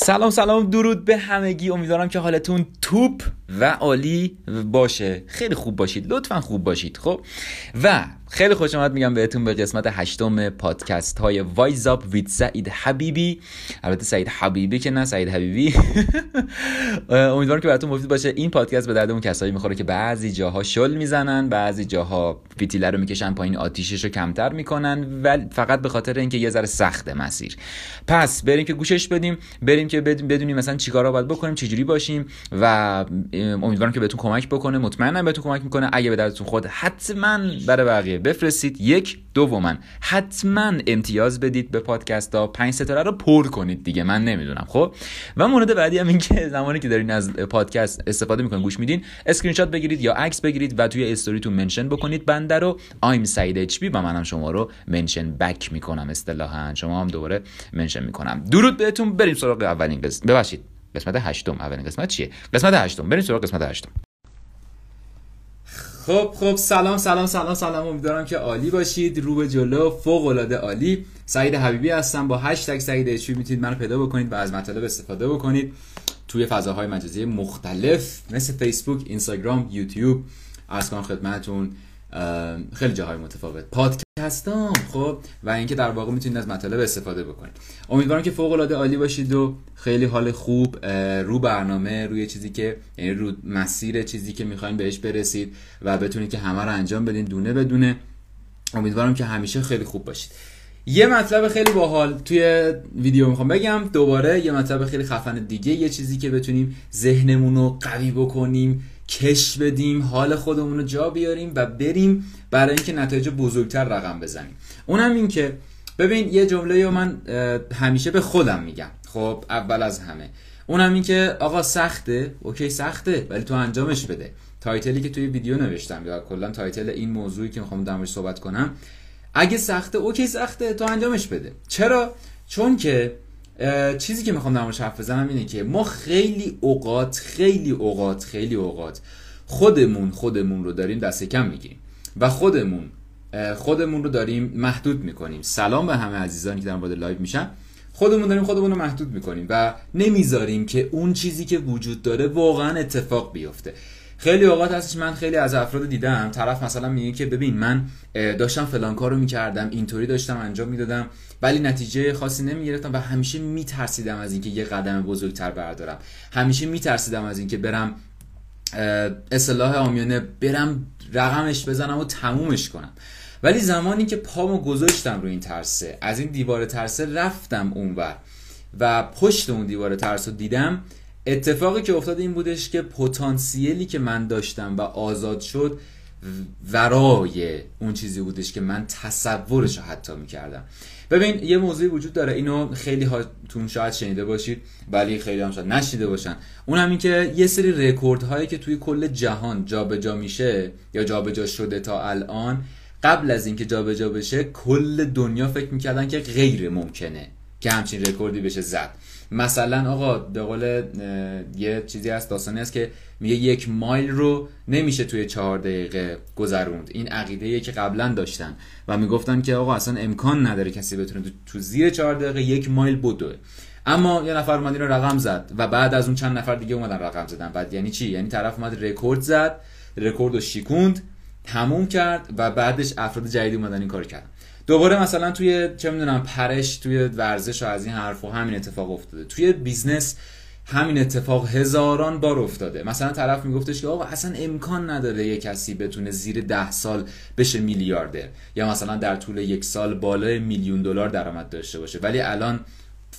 سلام سلام درود به همگی. امیدوارم که حالتون توپ. و عالی باشه. خیلی خوب باشید. لطفا خوب باشید خب؟ و خیلی خوش آمد میگم بهتون به قسمت هشتم پادکست های وایز اپ وید سعید حبیبی. البته سعید حبیبی که نه سعید حبیبی. امیدوارم که براتون مفید باشه. این پادکست به درد اون کسایی می‌خوره که بعضی جاها شل می‌زنن بعضی جاها فیتیله رو می‌کشن پایین آتیشش رو کمتر می‌کنن و فقط به خاطر اینکه یه ذره سخته مسیر. پس بریم که گوشش بدیم بریم که بدونیم مثلا چیکارا باید بکنیم چجوری باشیم و امیدوارم که بهتون کمک بکنه. مطمئنم بهتون کمک می‌کنه. اگه به دردتون خورد حتما برای بقیه بفرستید. یک دوما حتما امتیاز بدید به پادکست ها پنج ستاره رو پر کنید دیگه. من نمی‌دونم خب؟ و مورد بعدی هم این که زمانی که دارین از پادکست استفاده می‌کنین گوش میدین اسکرین شات بگیرید یا عکس بگیرید و توی story تون mention بکنید. بنده رو I'm Saeed H و منم شما رو mention back می‌کنم. اصطلاحا شما هم دوباره منشن می‌کنم. درود بهتون. بریم سراغ اولین قسمت. ببخشید. قسمت هشتم. اولین قسمت چیه؟ قسمت هشتم. بریم سراغ قسمت هشتم. خب خب سلام سلام سلام سلام. امیدوارم که عالی باشید. رو به جلو فوق العاده عالی. سعید حبیبی هستم. با هشتگ سعید اچوی می‌تونید منو پیدا بکنید و از مطالب استفاده بکنید. توی فضاهای مجازی مختلف مثل فیسبوک اینستاگرام یوتیوب از کنم خدمتتون خیلی جاهای متفاوت. پادکستام خب و اینکه در واقع می‌تونید از مطالب استفاده بکنید. امیدوارم که فوق العاده عالی باشید و خیلی حال خوب رو برنامه روی چیزی که یعنی رو مسیر چیزی که می‌خواین بهش برسید و بتونید که همه رو انجام بدین دونه بدونه امیدوارم که همیشه خیلی خوب باشید. یه مطلب خیلی باحال توی ویدیو می‌خوام بگم. دوباره یه مطلب خیلی خفن دیگه یه چیزی که بتونیم ذهنمون رو قوی بکنیم. کش بدیم حال خودمون رو جا بیاریم و بریم برای اینکه نتایج بزرگتر رقم بزنیم. اونم این که ببین یه جمله من همیشه به خودم میگم. خب اول از همه. اونم این که آقا سخته. okay سخته ولی تو انجامش بده. title ی که توی ویدیو نوشتم یا کلا title این موضوعی که می‌خوام در موردش صحبت کنم اگه سخته okay سخته تو انجامش بده. چرا؟ چون که چیزی که می‌خوام در حرف بزنم اینه که ما خیلی اوقات خیلی اوقات خیلی اوقات خودمون خودمون رو داریم دست کم می‌گیریم و خودمون خودمون رو داریم محدود می‌کنیم. سلام به همه عزیزانی که دارن وارد live میشن. خودمون داریم خودمون رو محدود می‌کنیم و نمی‌ذاریم که اون چیزی که وجود داره واقعا اتفاق بیفته. خیلی اوقات هستش من خیلی از افراد دیدم طرف مثلا میگه که ببین من داشتم فلان کارو می‌کردم اینطوری داشتم انجام می‌دادم ولی نتیجه خاصی نمی‌گرفتم و همیشه میترسیدم از اینکه یه قدم بزرگتر بردارم. همیشه میترسیدم از اینکه برم اصلاح آمیانه برم رقمش بزنم و تمومش کنم. ولی زمانی که پامو گذاشتم رو این ترسه از این دیوار ترسه رفتم اونور و پشت اون دیوار ترس رو دیدم اتفاقی که افتاد این بودش که پتانسیلی که من داشتم و آزاد شد ورای اون چیزی بودش که من تصورش رو حتی می‌کردم. ببین یه موضوعی وجود داره. اینو خیلی هاتون شاید شنیده باشید ولی خیلی هم شاید نشنیده باشن. اون هم این که یه سری رکورد هایی که توی کل جهان جابجا جا میشه یا جابجا جا شده تا الان قبل از اینکه جابجا بشه کل دنیا فکر می‌کردن که غیر ممکنه. که همچین رکوردی بشه زد. مثلا آقا به قول یه چیزی هست داستانی هست که میگه یک مایل رو نمیشه توی چهار دقیقه گذروند. این عقیده که قبلا داشتن. و می‌گفتن که آقا اصلا امکان نداره کسی بتونه تو زیر چهار دقیقه یک مایل بدوه. اما یه نفر اومد رو رقم زد و بعد از اون چند نفر دیگه اومدن رقم زدن. بعد یعنی چی؟ یعنی طرف اومد رکورد زد رکورد رو شیکوند تموم کرد و بعدش افراد جدیدی اومدن این کار کردن. دوباره مثلا توی چه می‌دونم پرش توی ورزش و از این حرف و همین اتفاق افتاده. توی business همین اتفاق هزاران بار افتاده. مثلا طرف میگفتش که آقا اصلا امکان نداره یه کسی بتونه زیر ده سال بشه میلیاردر یا مثلا در طول یک سال بالای میلیون دلار درآمد داشته باشه. ولی الان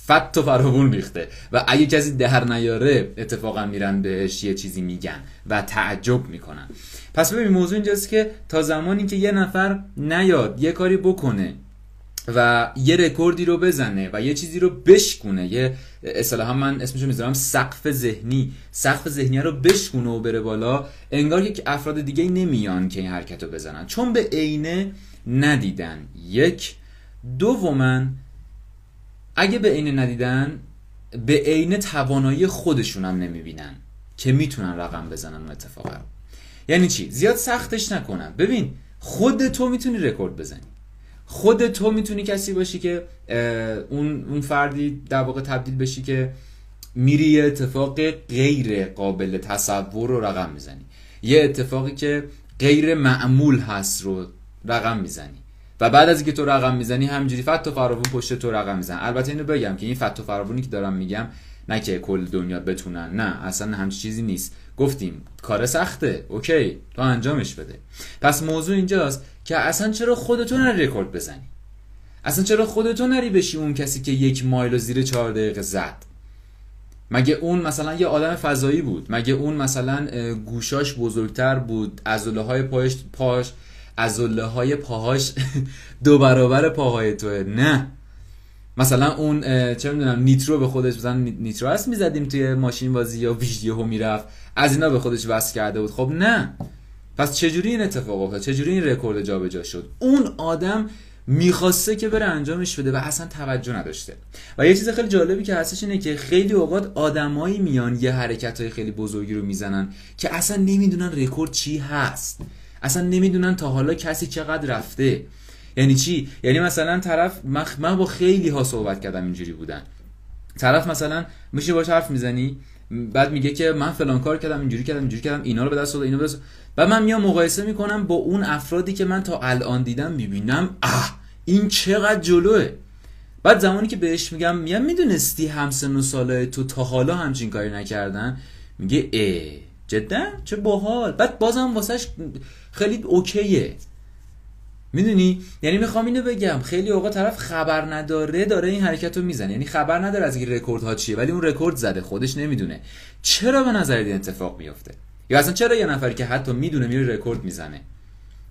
فت و فراوون ریخته. و اگه کسی دهر نیاره اتفاقا میرن بهش یه چیزی میگن و تعجب می‌کنن. پس ببین موضوع اینجاست که تا زمانی که یه نفر نیاد یه کاری بکنه و یه رکوردی رو بزنه و یه چیزی رو بشکونه یه اصطلاحا من اسمشو می‌ذارم سقف ذهنی. سقف ذهنی رو بشکونه و بره بالا انگار که افراد دیگه نمیان که این حرکت رو بزنن. چون به عینه ندیدن. یک. دوما اگه به عینه ندیدن به عینه توانایی خودشون هم نمی‌بینن که می‌تونن رقم بزنن اون اتفاق یعنی چی؟ زیاد سختش نکنم ببین خود تو می‌تونی رکورد بزنی. خود تو می‌تونی کسی باشی که اون اون فردی در واقع تبدیل بشی که میری یه اتفاق غیر قابل تصور رو رقم می‌زنی. یه اتفاقی که غیر معمول هست رو رقم می‌زنی. و بعد از اینکه تو رقم می‌زنی همینجوری فت و فراوون پشت تو رقم میزن البته اینو بگم که این فت و فراوونی که دارم میگم نه که کل دنیا بتونن نه اصلا همچی چیزی نیست. گفتیم کار سخته okay تو انجامش بده. پس موضوع اینجاست که اصلا چرا خودتو نری رکورد بزنی؟ اصلا چرا خودتو نری بشی اون کسی که یک مایل و زیر چهار دقیقه زد؟ مگه اون مثلا یه آدم فضایی بود؟ مگه اون مثلا گوشاش بزرگتر بود ازوله های پاش پاش ازوله های پاهاش دو برابر پاهای توه. نه. مثلا اون چه می‌دونم نیترو به خودش بزن نیترو هست می‌زدیم توی ماشین بازی یا ویدیو می‌رفت. از اینا به خودش وصل کرده بود. خب نه. پس چجوری این اتفاق افتاد؟ چجوری این رکورد جابجا شد؟ اون آدم می‌خواسته که بره انجامش بده و اصلا توجه نداشته. و یه چیز خیلی جالبی که هستش اینه که خیلی اوقات آدمایی میان یه حرکت های خیلی بزرگی رو می‌زنن که اصلا نمی‌دونن رکورد چی هست. اصلا نمی‌دونن تا حالا کسی چقدر رفته. یعنی چی؟ یعنی مثلا طرف من با خیلی ها صحبت کردم اینجوری بودن. طرف مثلا میشه باش حرف می‌زنی؟ بعد میگه که من فلان کار کردم اینجوری کردم اینجوری کردم اینا رو به دست آوردم اینو به دست و من میام مقایسه می‌کنم با اون افرادی که من تا الان دیدم می‌بینم اه این چقدر جلوه. بعد زمانی که بهش میگم میگم می‌دونستی همسن و ساله تو تا حالا همچین کاری نکردن؟ میگه اه. جدا؟ چه باحال. بعد بازم واسش خیلی okay ه. می‌دونی؟ یعنی می‌خوام اینو بگم. خیلی اوقات طرف خبر نداره داره این حرکت رو می‌زنه. یعنی خبر نداره از این رکورد ها چیه ولی اون رکورد زده. خودش نمی‌دونه. چرا به نظر این اتفاق میفته یا اصلا چرا یه نفری که حتی می‌دونه میره رکورد می‌زنه؟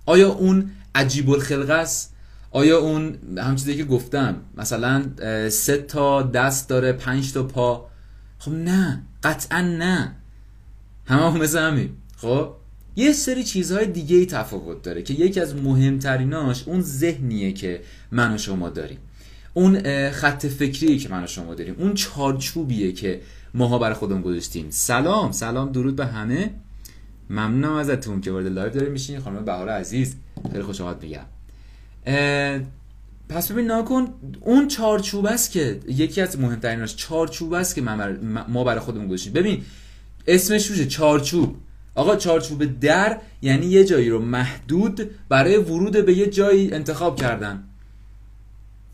آیا اون عجیب الخلقه است؟ آیا اون هم چیزی که گفتم مثلا سه تا دست داره پنج تا پا؟ خب نه. قطعا نه. همه هم مثل همین. خب؟ یه سری چیزهای دیگه ای تفاوت داره که یکی از مهمتریناش اون ذهنیه که من و شما داریم. اون خط فکریه که من و شما داریم. اون چارچوبیه که ماها برای خودمون گذاشتیم. سلام سلام درود به همه. ممنونم ازتون که وارد live داریم میشین. خانم بهار عزیز خیلی خوش آمد میگم. پس ببین ناکن اون چارچوب است که یکی از مهمتریناش چارچوب است که ما برای خودمون گذاشتیم. ببین اسمش روشه چارچوب. آقا چارچوب در یعنی یه جایی رو محدود برای ورود به یه جایی انتخاب کردن.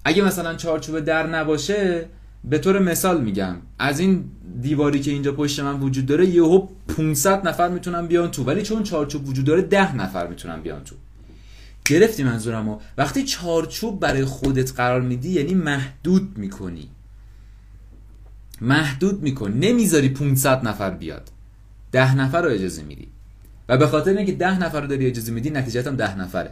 اگه مثلا چارچوب در نباشه به طور مثال میگم از این دیواری که اینجا پشت من وجود داره یهو 500 نفر می‌تونن بیان تو. ولی چون چارچوب وجود داره 10 نفر می‌تونن بیان تو. گرفتی منظورمو؟ وقتی چارچوب برای خودت قرار میدی یعنی محدود می‌کنی. محدود می‌کنی نمی‌ذاری 500 نفر بیاد. ده نفر رو اجازه میدی. و به خاطر اینکه ده نفر رو داری اجازه میدی نتیجت هم ده نفره.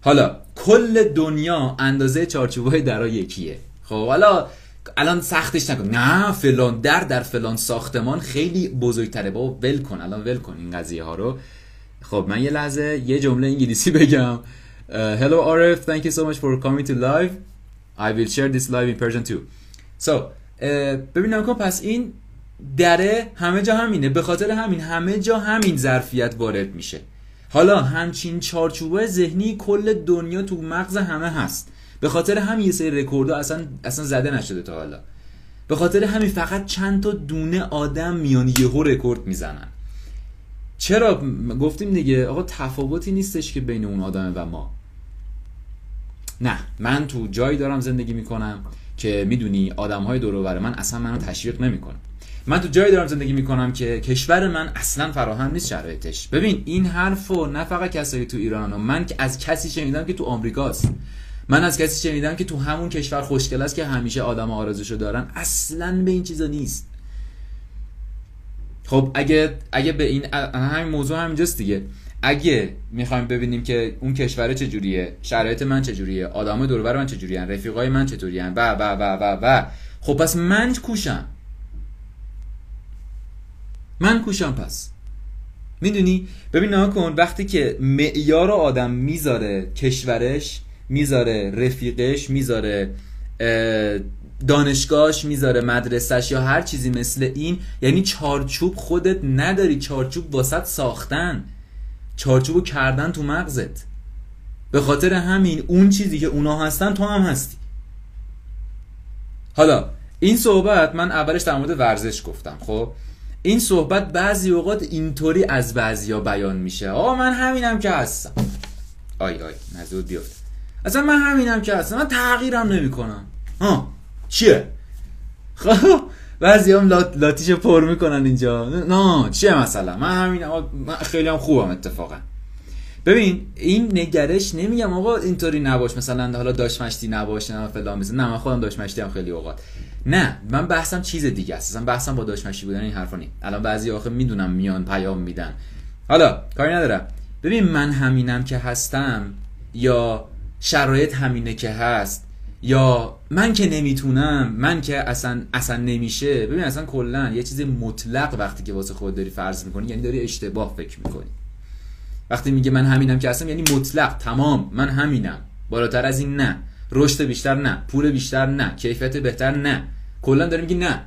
حالا کل دنیا اندازه چارچوبای درا یکیه. خب حالا الان سختش نکن. نه فلان در در فلان ساختمان خیلی بزرگتره. با ول کن. الان ول کن این قضیه ها رو. خب من یه لحظه یه جمله انگلیسی بگم. Hello Arif. Thank you so much for coming to live. I will share this live in Persian too. So ببینم کن پس این دره همه جا همینه. به خاطر همین همه جا همین ظرفیت وارد میشه. حالا همچین چارچوبه ذهنی کل دنیا تو مغز همه هست. به خاطر همین یه سری رکوردها اصلا اصلا زده نشده تا حالا. به خاطر همین فقط چند تا دونه آدم میان یهو رکورد می‌زنن. چرا؟ گفتیم دیگه آقا تفاوتی نیستش که بین اون آدم و ما. نه من تو جایی دارم زندگی می‌کنم. که می‌دونی آدم های دور من اصلا منو تشویق نمی‌کنن. من تو جایی دارم زندگی می‌کنم که کشور من اصلا فراهم نیست شرایطش. ببین این حرفو نه فقط کسایی تو ایران و من از کسی شنیدم که تو آمریکاست من از کسی شنیدم که تو همون کشور خوشگل است که همیشه آدم آرزوشو دارن. اصلا به این چیزا نیست. خب اگه اگه به این همین موضوع همینجاست دیگه. اگه می‌خوایم ببینیم که اون کشور چجوریه شرایط من چجوریه آدم دور من چجوریه رفیقای من چطوریان و و و و و. خب پس من کوشم. من کوشم پس. می‌دونی؟ ببین نها کن وقتی که معیار آدم می‌ذاره کشورش می‌ذاره رفیقش می‌ذاره دانشگاهش می‌ذاره مدرسهش یا هر چیزی مثل این یعنی چارچوب خودت نداری چارچوب واسط ساختن. چارچوبو کردن تو مغزت. به خاطر همین اون چیزی که اونا هستن تو هم هستی. حالا این صحبت من اولش در مورد ورزش گفتم خب؟ این صحبت بعضی اوقات اینطوری از بعضیا بیان میشه. آقا من همینم که هستم. آی آی نزود بیفت. اصلا من همینم که هستم. من تغییرم نمی‌کنم. ها چیه؟ خب بعضی هم لات لاتیش پر می‌کنن اینجا. نه چیه مثلا؟ من همین من خیلی هم خوبم اتفاقا. ببین این نگرش نمیگم آقا اینطوری نباش. مثلا حالا داش مشتی نباش نه فلان مثلا. نه من خودم داش مشتی هم خیلی اوقات. نه من بحثم چیز دیگه است. مثلا بحثم با داش مشتی بودن این حرفا نیست. الان بعضی آخه می‌دونم میان پیام میدن. حالا کاری ندارم. ببین من همینم که هستم یا شرایط همینه که هست یا من که نمی‌تونم من که اصلا اصلا نمیشه ببین اصلا کلا یه چیز مطلق وقتی که واسه خود داری فرض می‌کنی یعنی داری اشتباه فکر می‌کنی. وقتی میگه من همینم که هستم یعنی مطلق تمام من همینم. بالاتر از این نه. رشد بیشتر نه. پول بیشتر نه. کیفیت بهتر نه. کلا داری میگی نه.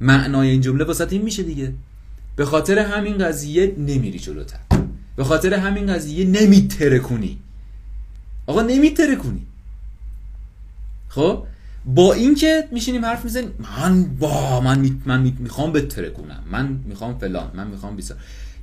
معنای این جمله واسه این میشه دیگه. به خاطر همین قضیه نمیری جلوتر. به خاطر همین قضیه نمیترکونی. آقا نمیترکونی. خب؟ با اینکه میشینیم حرف می‌زنیم من با من می... من می... می‌خوام بترکونم من می‌خوام فلان من می‌خوام بیسا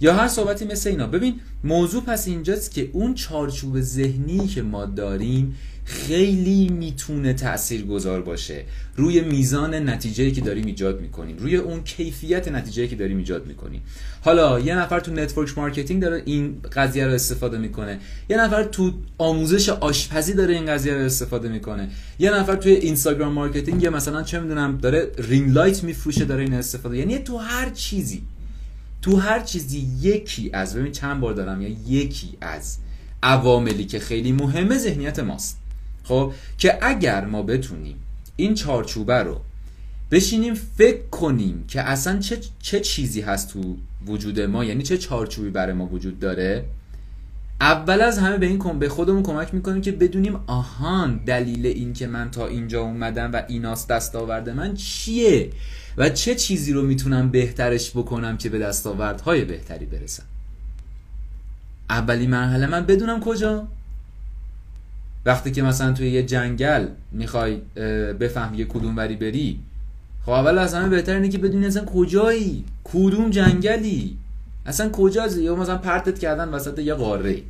یا هر صحبتی مثل اینا. ببین موضوع پس اینجاست که اون چارچوب ذهنی که ما داریم خیلی می‌تونه تأثیر گذار باشه. روی میزان نتیجه که داریم ایجاد می‌کنیم. روی اون کیفیت نتیجه که داریم ایجاد می‌کنیم. حالا یه نفر تو network marketing داره این قضیه رو استفاده می‌کنه. یه نفر تو آموزش آشپزی داره این قضیه رو استفاده می‌کنه. یه نفر توی Instagram marketing یا مثلا چه می‌دونم داره ring light میفروشه داره این استفاده. یعنی تو هر چیزی تو هر چیزی یکی از ببین چند بار دارم یا یکی از عواملی که خیلی مهمه ذهنیت ماست. خب که اگر ما بتونیم این چارچوبه رو بشینیم فکر کنیم که اصلا چه, چه چیزی هست تو وجود ما یعنی چه چارچوبی برای ما وجود داره اول از همه به این کن به خودمون کمک می‌کنیم که بدونیم آهان دلیل این که من تا اینجا اومدم و ایناست دستاورد من چیه. و چه چیزی رو می‌تونم بهترش بکنم که به دستاوردهای بهتری برسم؟ اولی مرحله من بدونم کجا. وقتی که مثلا توی یه جنگل می‌خوای بفهم یه کدوم وری بری خب اول از همه بهتر اینه که بدونی اصلا کجایی؟ کدوم جنگلی؟ اصلا کجاست؟ یا مثلا پرتت کردن وسط یه قاره.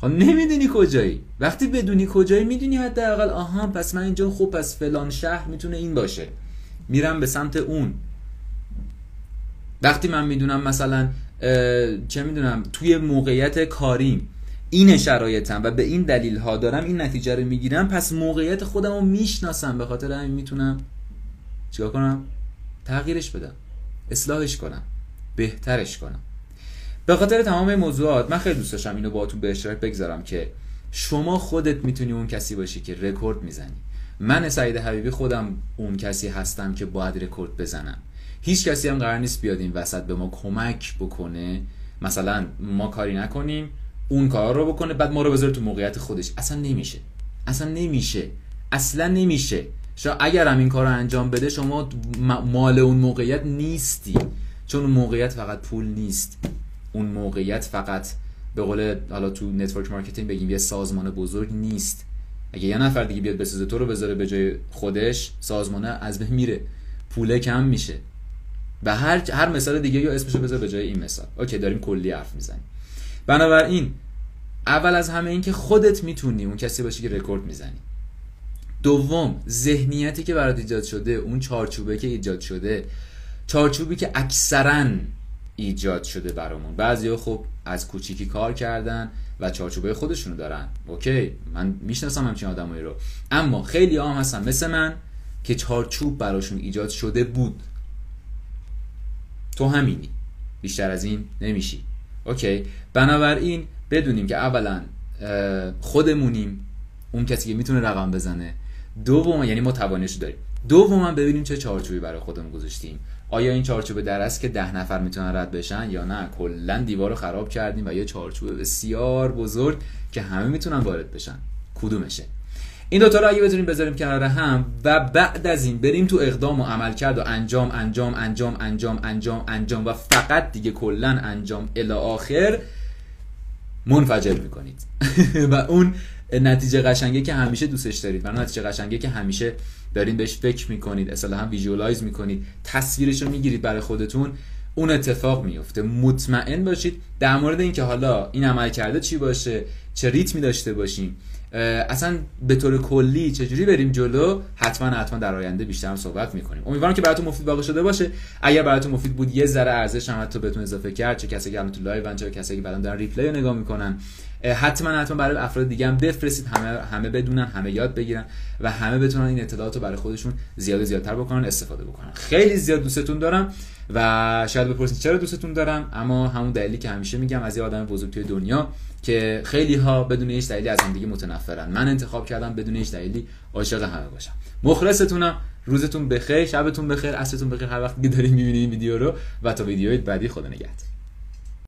خب نمی‌دونی کجایی. وقتی بدونی کجایی می‌دونی حداقل آها پس من اینجا خوب پس فلان شهر می‌تونه این باشه. میرم به سمت اون. وقتی من می‌دونم مثلا چه می‌دونم توی موقعیت کاریم این شرایطم و به این دلیل ها دارم این نتیجه رو می‌گیرم پس موقعیت خودم رو می‌شناسم. به خاطر همین می‌تونم چیکار کنم؟ تغییرش بدم. اصلاحش کنم. بهترش کنم. به خاطر تمام موضوعات من خیلی دوست داشتم اینو باهاتون به اشتراک بگذارم که شما خودت می‌تونی اون کسی باشی که رکورد می‌زنی. من سعید حبیبی خودم اون کسی هستم که باید رکورد بزنم. هیچ کسی هم قرار نیست بیاد این وسط به ما کمک بکنه. مثلا ما کاری نکنیم اون کار رو بکنه بعد ما رو بذاره تو موقعیت خودش. اصلا نمیشه. اصلا نمیشه. اصلا نمیشه. شما اگر هم این کار رو انجام بده شما مال اون موقعیت نیستی. چون اون موقعیت فقط پول نیست. اون موقعیت فقط به قول حالا تو network marketing بگیم یه سازمان بزرگ نیست. اگه یه نفر دیگه بیاد بسازه تو رو بذاره به جای خودش سازمانه از بین میره. پوله کم میشه. و هر هر مثال دیگه یا اسمشو بذار به جای این مثال. okay داریم کلی حرف می‌زنیم. بنابراین اول از همه این که خودت می‌تونی اون کسی باشی که رکورد می‌زنی. دوم ذهنیتی که برات ایجاد شده اون چارچوبه که ایجاد شده. چارچوبی که اکثرا ایجاد شده برامون. بعضی خب از کوچیکی کار کردن و چارچوبه خودشونو دارن. okay من می‌شناسم همچین آدمایی رو. اما خیلی هم هستن مثل من که چارچوب براشون ایجاد شده بود. تو همینی. بیشتر از این نمیشی. اوکی بنابراین بدونیم که اولا خودمونیم اون کسی که می‌تونه رقم بزنه. دوم یعنی ما توانش داریم. دوم ببینیم چه چارچوبی برای خودمون گذاشتیم. آیا این چارچوب در است که ده نفر می‌تونن رد بشن یا نه؟ کلا دیوار رو خراب کردیم و یه چارچوب بسیار بزرگ که همه می‌تونن وارد بشن. کدومشه؟ این دوتا رو اگه بتونیم بذاریم کنار هم و بعد از این بریم تو اقدام و عمل کرد و انجام انجام انجام انجام انجام انجام و فقط دیگه کلا انجام. الی آخر منفجر می‌کنید. و اون نتیجه قشنگه که همیشه دوستش دارید. و نتیجه قشنگه که همیشه دارین بهش فکر می‌کنید. اصلا ویژوالایز می‌کنید. تصویرش رو می‌گیرید برای خودتون. اون اتفاق میفته مطمئن باشید در مورد اینکه حالا این عمل کرده چی باشه چه ریتمی داشته باشیم اصلا به طور کلی چجوری بریم جلو حتما حتما در آینده بیشتر هم صحبت می‌کنیم. امیدوارم که براتون مفید واقع شده باشه. اگر براتون مفید بود یه ذره ارزش هم حتی بهتون اضافه کرد چه کسی که الان تو live چه کسی که بعدا دارن replay نگاه می‌کنن. حتما حتما برای افراد دیگه هم بفرستید همه همه بدونن همه یاد بگیرن و همه بتونن این اطلاعات رو برای خودشون زیاد زیادتر بکنن استفاده بکنن. خیلی زیاد دوستتون دارم و شاید بپرسید چرا دوستتون دارم اما همون دلیلی که همیشه میگم از یه آدم بزرگ توی دنیا که خیلی ها بدون هیچ دلیلی از دیگه متنفرن. من انتخاب کردم بدون هیچ دلیلی عاشق همه باشم. مخلصتونم. روزتون بخیر شبتون بخیر عصرتون بخیر. هر وقت که دارید می‌بینید ویدیو رو و تا ویدیوی بعدی خدا نگهدار.